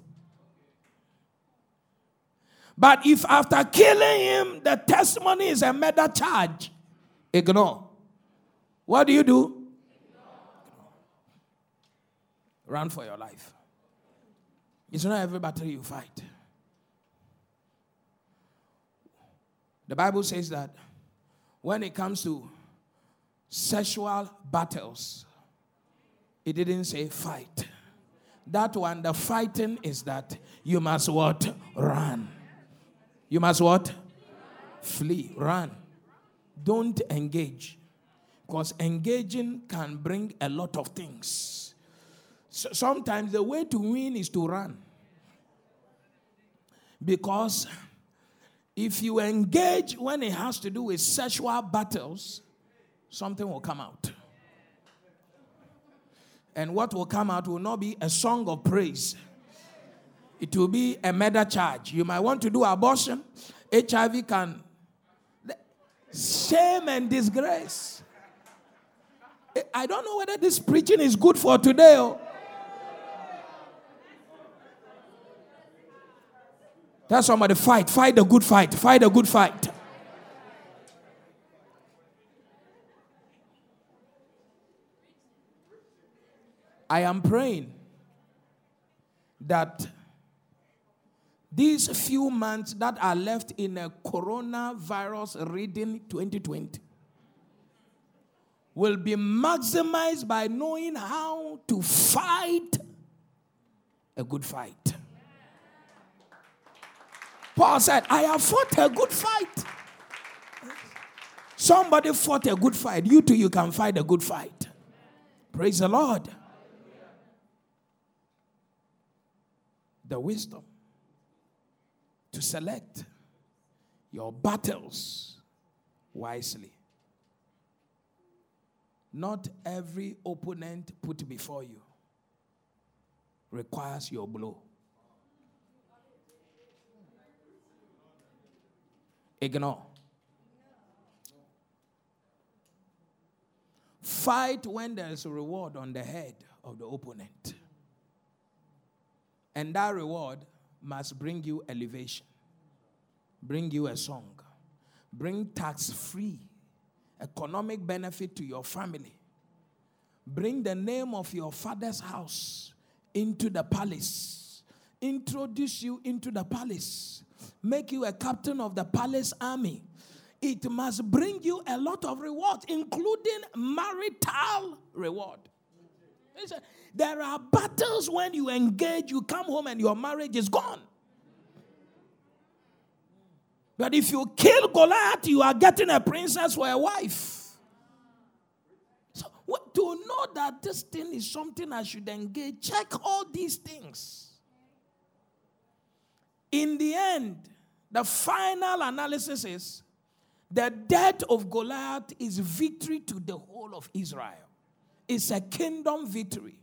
But if after killing him the testimony is a murder charge, ignore. What do you do? Run for your life. It's not every battle you fight. The Bible says that when it comes to sexual battles, it didn't say fight. That one, the fighting is that you must what? Run. You must what? Flee, run. Don't engage. Because engaging can bring a lot of things. So sometimes the way to win is to run. Because if you engage when it has to do with sexual battles, something will come out. And what will come out will not be a song of praise. It will be a murder charge. You might want to do abortion. HIV can. Shame and disgrace. Eh, I don't know whether this preaching is good for today. Or, Tell somebody, fight, fight a good fight, fight a good fight. I am praying that these few months that are left in a coronavirus reading 2020 will be maximized by knowing how to fight a good fight. Paul said, I have fought a good fight. Somebody fought a good fight. You too, you can fight a good fight. Praise the Lord. The wisdom to select your battles wisely. Not every opponent put before you requires your blow. Ignore. Fight when there's a reward on the head of the opponent. And that reward must bring you elevation, bring you a song, bring tax free economic benefit to your family, bring the name of your father's house into the palace, introduce you into the palace, make you a captain of the palace army. It must bring you a lot of reward, including marital reward. There are battles when you engage, you come home and your marriage is gone. But if you kill Goliath, you are getting a princess for a wife. So to know that this thing is something I should engage, check all these things. In the end, the final analysis is the death of Goliath is victory to the whole of Israel. It's a kingdom victory.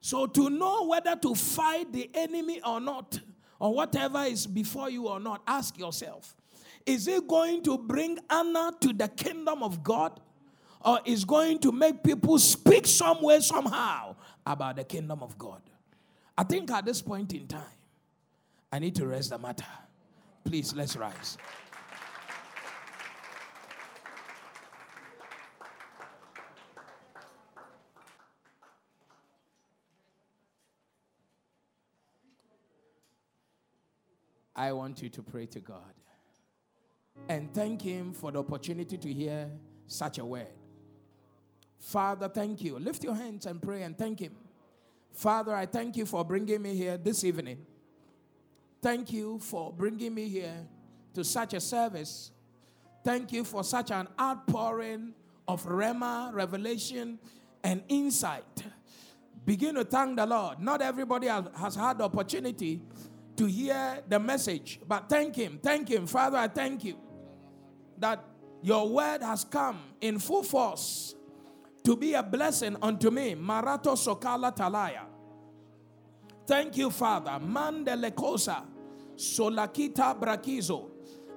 So, to know whether to fight the enemy or not, or whatever is before you or not, ask yourself is it going to bring honor to the kingdom of God? Or is going to make people speak some way, somehow about the kingdom of God? I think at this point in time, I need to raise the matter. Please, let's rise. I want you to pray to God and thank Him for the opportunity to hear such a word. Father, thank you. Lift your hands and pray and thank Him. Father, I thank you for bringing me here this evening. Thank you for bringing me here to such a service. Thank you for such an outpouring of Rhema, revelation, and insight. Begin to thank the Lord. Not everybody has had the opportunity to hear the message. But thank Him, thank Him. Father, I thank you that your word has come in full force to be a blessing unto me. Marato Sokala Talaya. Thank you, Father. Mandele Kosa, Solakita Brakizo,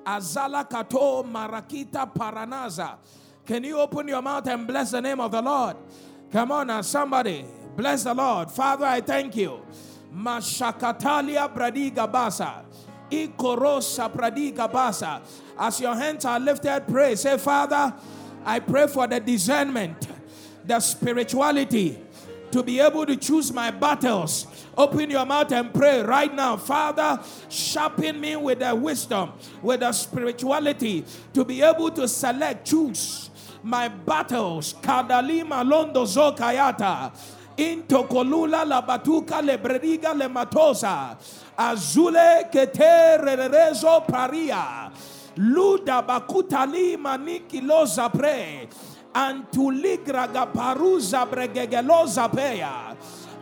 Azala Kato Marakita Paranaza. Can you open your mouth and bless the name of the Lord? Come on now, somebody. Bless the Lord. Father, I thank you. Mashakatalia Bradiga Basa. Ikorosa Bradiga Basa. As your hands are lifted, pray. Say, Father, I pray for the discernment, the spirituality to be able to choose my battles. Open your mouth and pray right now. Father, sharpen me with the wisdom, with the spirituality to be able to select, choose my battles. Kadalima londo zokayata. Into kolula la batuka le le matosa. Azule kete rerezo paria. Luda bakutali maniki loza pre. Antuligra gaparuza bregegeloza peya.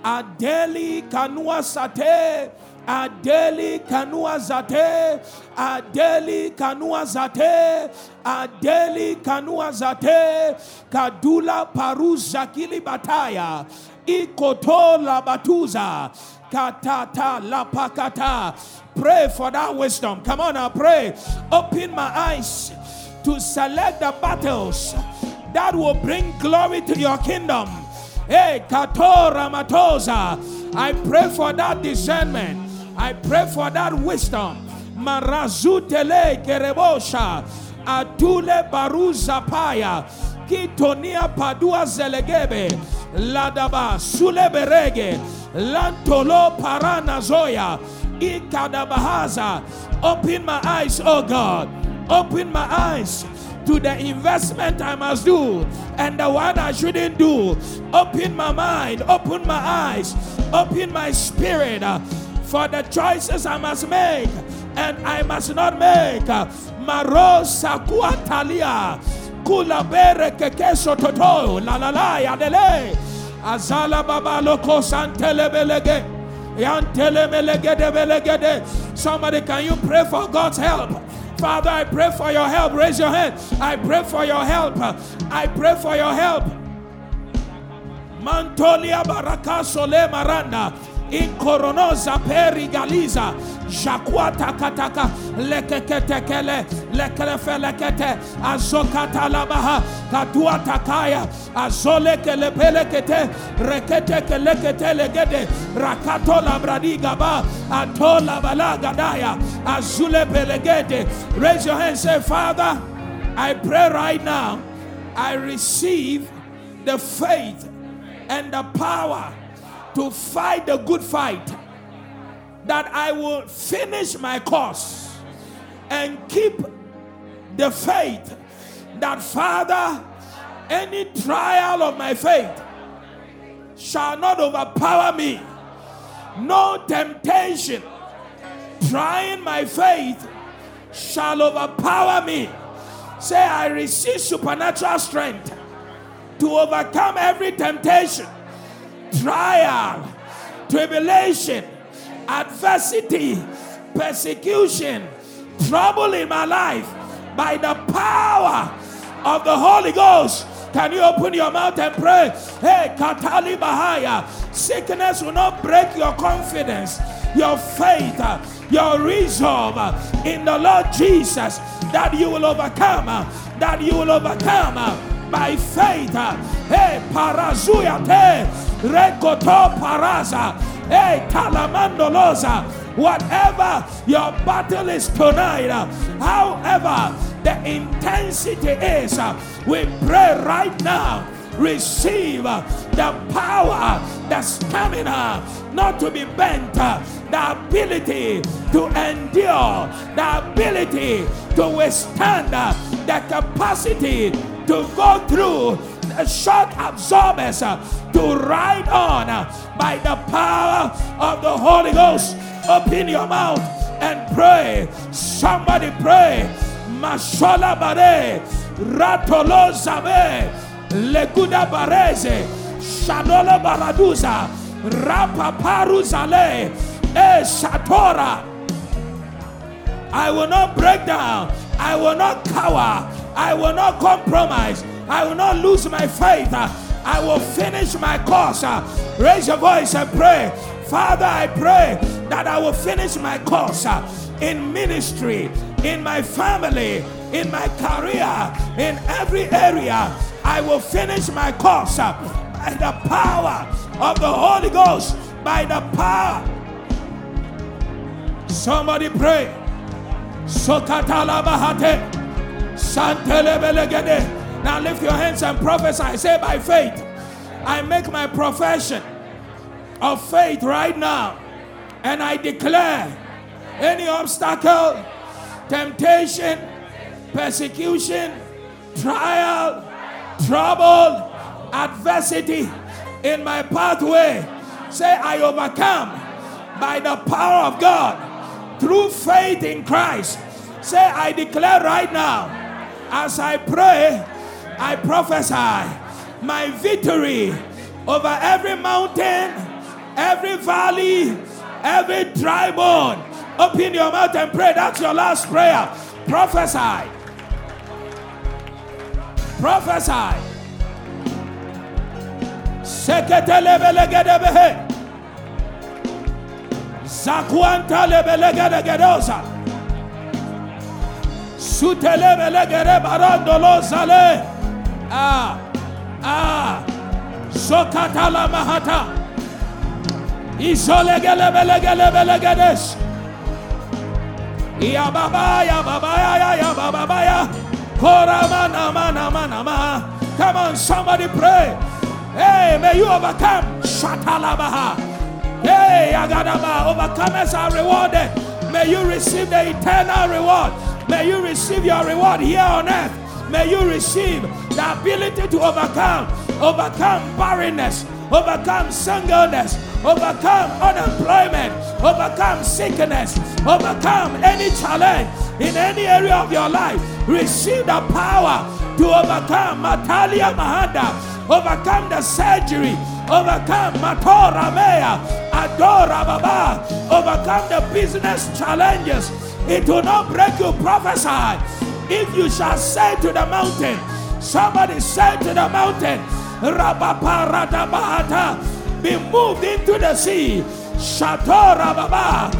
Adeli kanua sate. Adeli kanua zate, Adeli kanua zate, Adeli kanua zate, Kadula paruza kili bataya, Ikoto la batuza, Katata la pakata. Pray for that wisdom. Come on now, pray. Open my eyes to select the battles that will bring glory to your kingdom. Hey, Katora Matosa. I pray for that discernment. I pray for that wisdom. Marazutele kerebosha. Adule baruza paya. Kitonia padua zelegebe. Ladaba suleberege. Lantolo parana zoya. Ikadabahaza. Open my eyes, oh God. Open my eyes to the investment I must do and the one I shouldn't do. Open my mind, open my eyes, open my spirit uh, for the choices I must make and I must not make. Marosa kuatalia kula bere kekeso toto la la la ya dele azala baba loko santele belege yantele melegede belegede. Somebody, can you pray for God's help? Father, I pray for your help. Raise your hand. I pray for your help. I pray for your help. Mantolia baraka sole maranda. In coronosa peri galiza. Jacuata kataka. Lekeketekele. Lekelefelekete. Azokata labaha. Kadua takaya. Azole kelepelekete. Rekete kelekete legede. Rakato labradiga ba. Atola balagadaya. Azule belegede. Raise your hand. Say, Father, I pray right now. I receive the faith and the power to fight the good fight, that I will finish my course and keep the faith that, Father, any trial of my faith shall not overpower me. No temptation trying my faith shall overpower me. Say, I receive supernatural strength to overcome every temptation, trial, tribulation, adversity, persecution, trouble in my life by the power of the Holy Ghost. Can you open your mouth and pray? Hey, Katali Bahaya. Sickness will not break your confidence, your faith, your resolve in the Lord Jesus that you will overcome, that you will overcome by faith. Hey, parazuya te, rekoto paraza, hey, talamandoloza. Whatever your battle is tonight, however the intensity is, we pray right now. Receive the power, the stamina, not to be bent, the ability to endure, the ability to withstand, the capacity to go through the shock absorbers to ride on by the power of the Holy Ghost. Open your mouth and pray. Somebody pray. Mashola bare, ratolo zabe, leguda bareze, shanola baraduza, rapa paruzale, Eh, Shatora. I will not break down. I will not cower. I will not compromise. I will not lose my faith. I will finish my course. Raise your voice and pray. Father, I pray that I will finish my course in ministry, in my family, in my career, in every area. I will finish my course by the power of the Holy Ghost, by the power. Somebody pray. Sokatala bahate. Santele Now lift your hands and prophesy. Say by faith, I make my profession of faith right now. And I declare any obstacle, temptation, persecution, trial, trouble, adversity in my pathway. Say, I overcome by the power of God through faith in Christ. Say, I declare right now, as I pray, I prophesy my victory over every mountain, every valley, every dry bone. Open your mouth and pray. That's your last prayer. Prophesy. Prophesy. Seketelebelegedebehe. Zakuanta lebelegedegedosa. Sutelebele barandolo sale. Ah. Ah. Sokatala mahata. Isolegelebelegelebelegedes. Ya baba ya baba ya ya baba ya. Korama mana mana ma. Come on, somebody pray. Hey, may you overcome. Shatalabaha. Hey, Agadaba, overcomers are rewarded. May you receive the eternal reward. May you receive your reward here on earth. May you receive the ability to overcome, overcome barrenness, overcome singleness, overcome unemployment, overcome sickness, overcome any challenge in any area of your life. Receive the power to overcome Matalia Mahanda, overcome the surgery, overcome Matora Mea, Adora Baba, overcome the business challenges it will not break you. Prophesy. If you shall say to the mountain, somebody say to the mountain, be moved into the sea. Shato Rababa,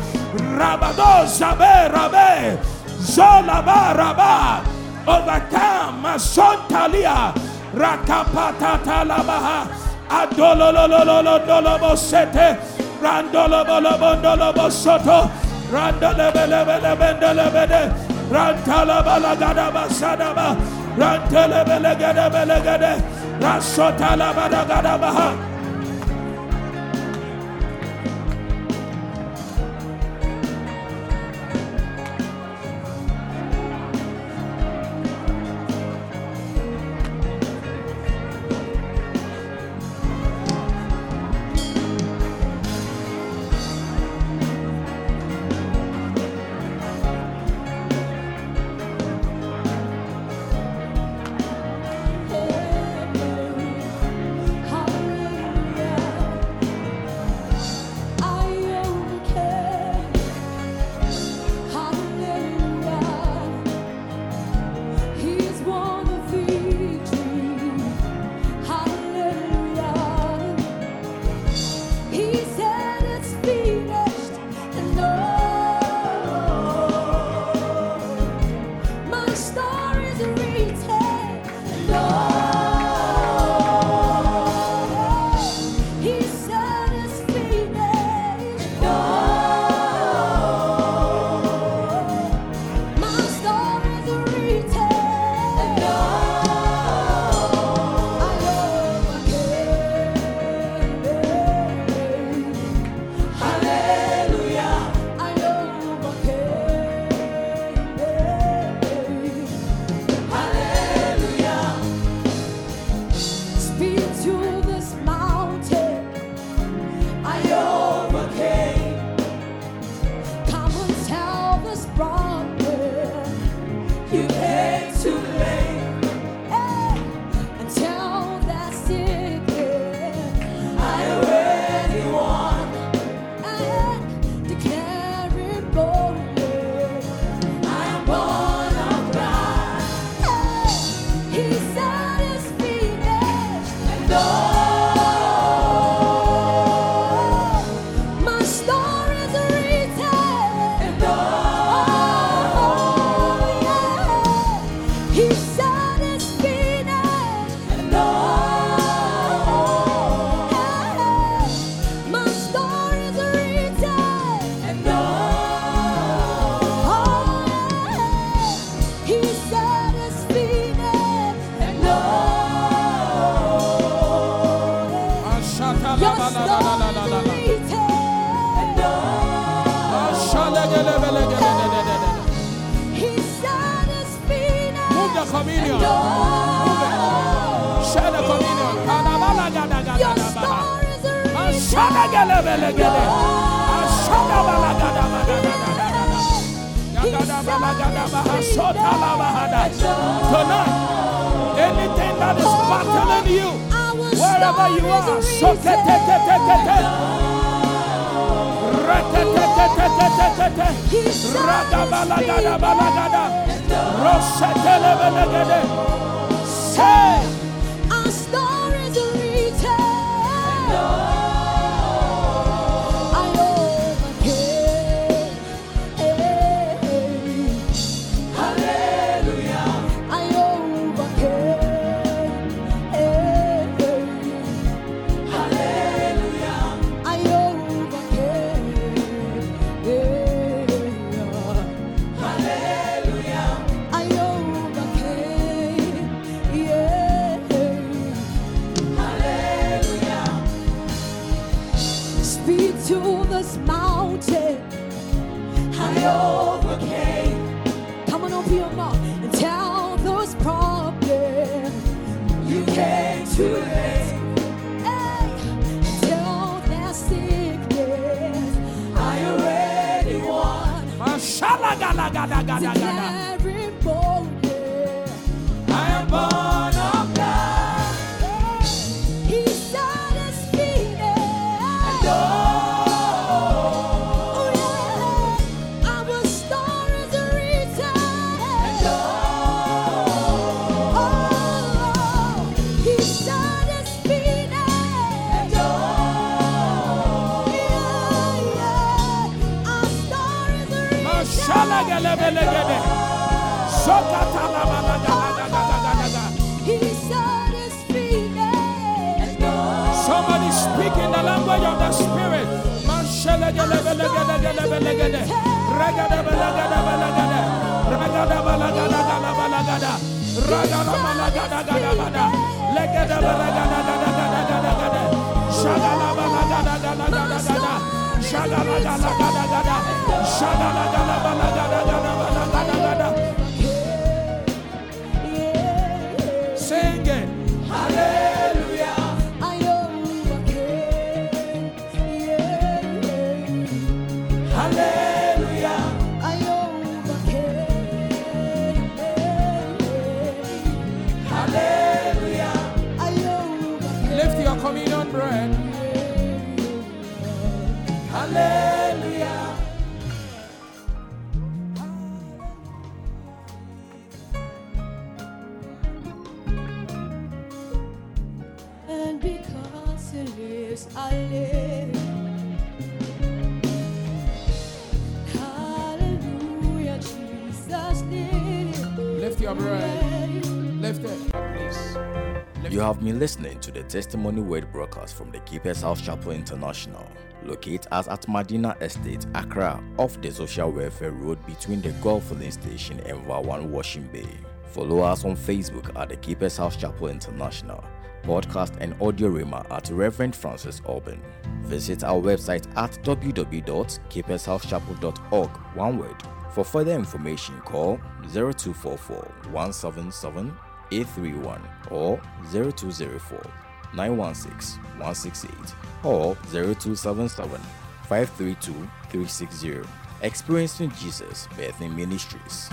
Rabado Sabe Rabe, Zolaba Raba, overcome Masontalia, Rakapata Talabaha, Adololololololobo Sete, Randolobolobo Soto. Rantala balagada basada ba. Rantele belegede belegede. Rasotala balagada bahat. Randelebelebelebelebede. Rantalabalagadabasadaba. Rantelebelegedebelegede. Rasotalabadagadabaha. Tonight, anything that is battling you, wherever you are, so Ragabalagada balagada. Rosetele gada gada gada. Somebody speak in the language of the spirit. Shadala You have been listening to the Testimony Word broadcast from the Keepers House Chapel International, located at Madina Estate, Accra, off the Social Welfare Road between the Gulf Station and Vawan Washing Bay. Follow us on Facebook at the Keepers House Chapel International, podcast and audio rema at Reverend Francis Auburn. Visit our website at www.keepershousechapel.org, one word. For further information, call 0244 177 831 or 0204 916 168 or 0277 532 360. Experiencing Jesus Bethany Ministries.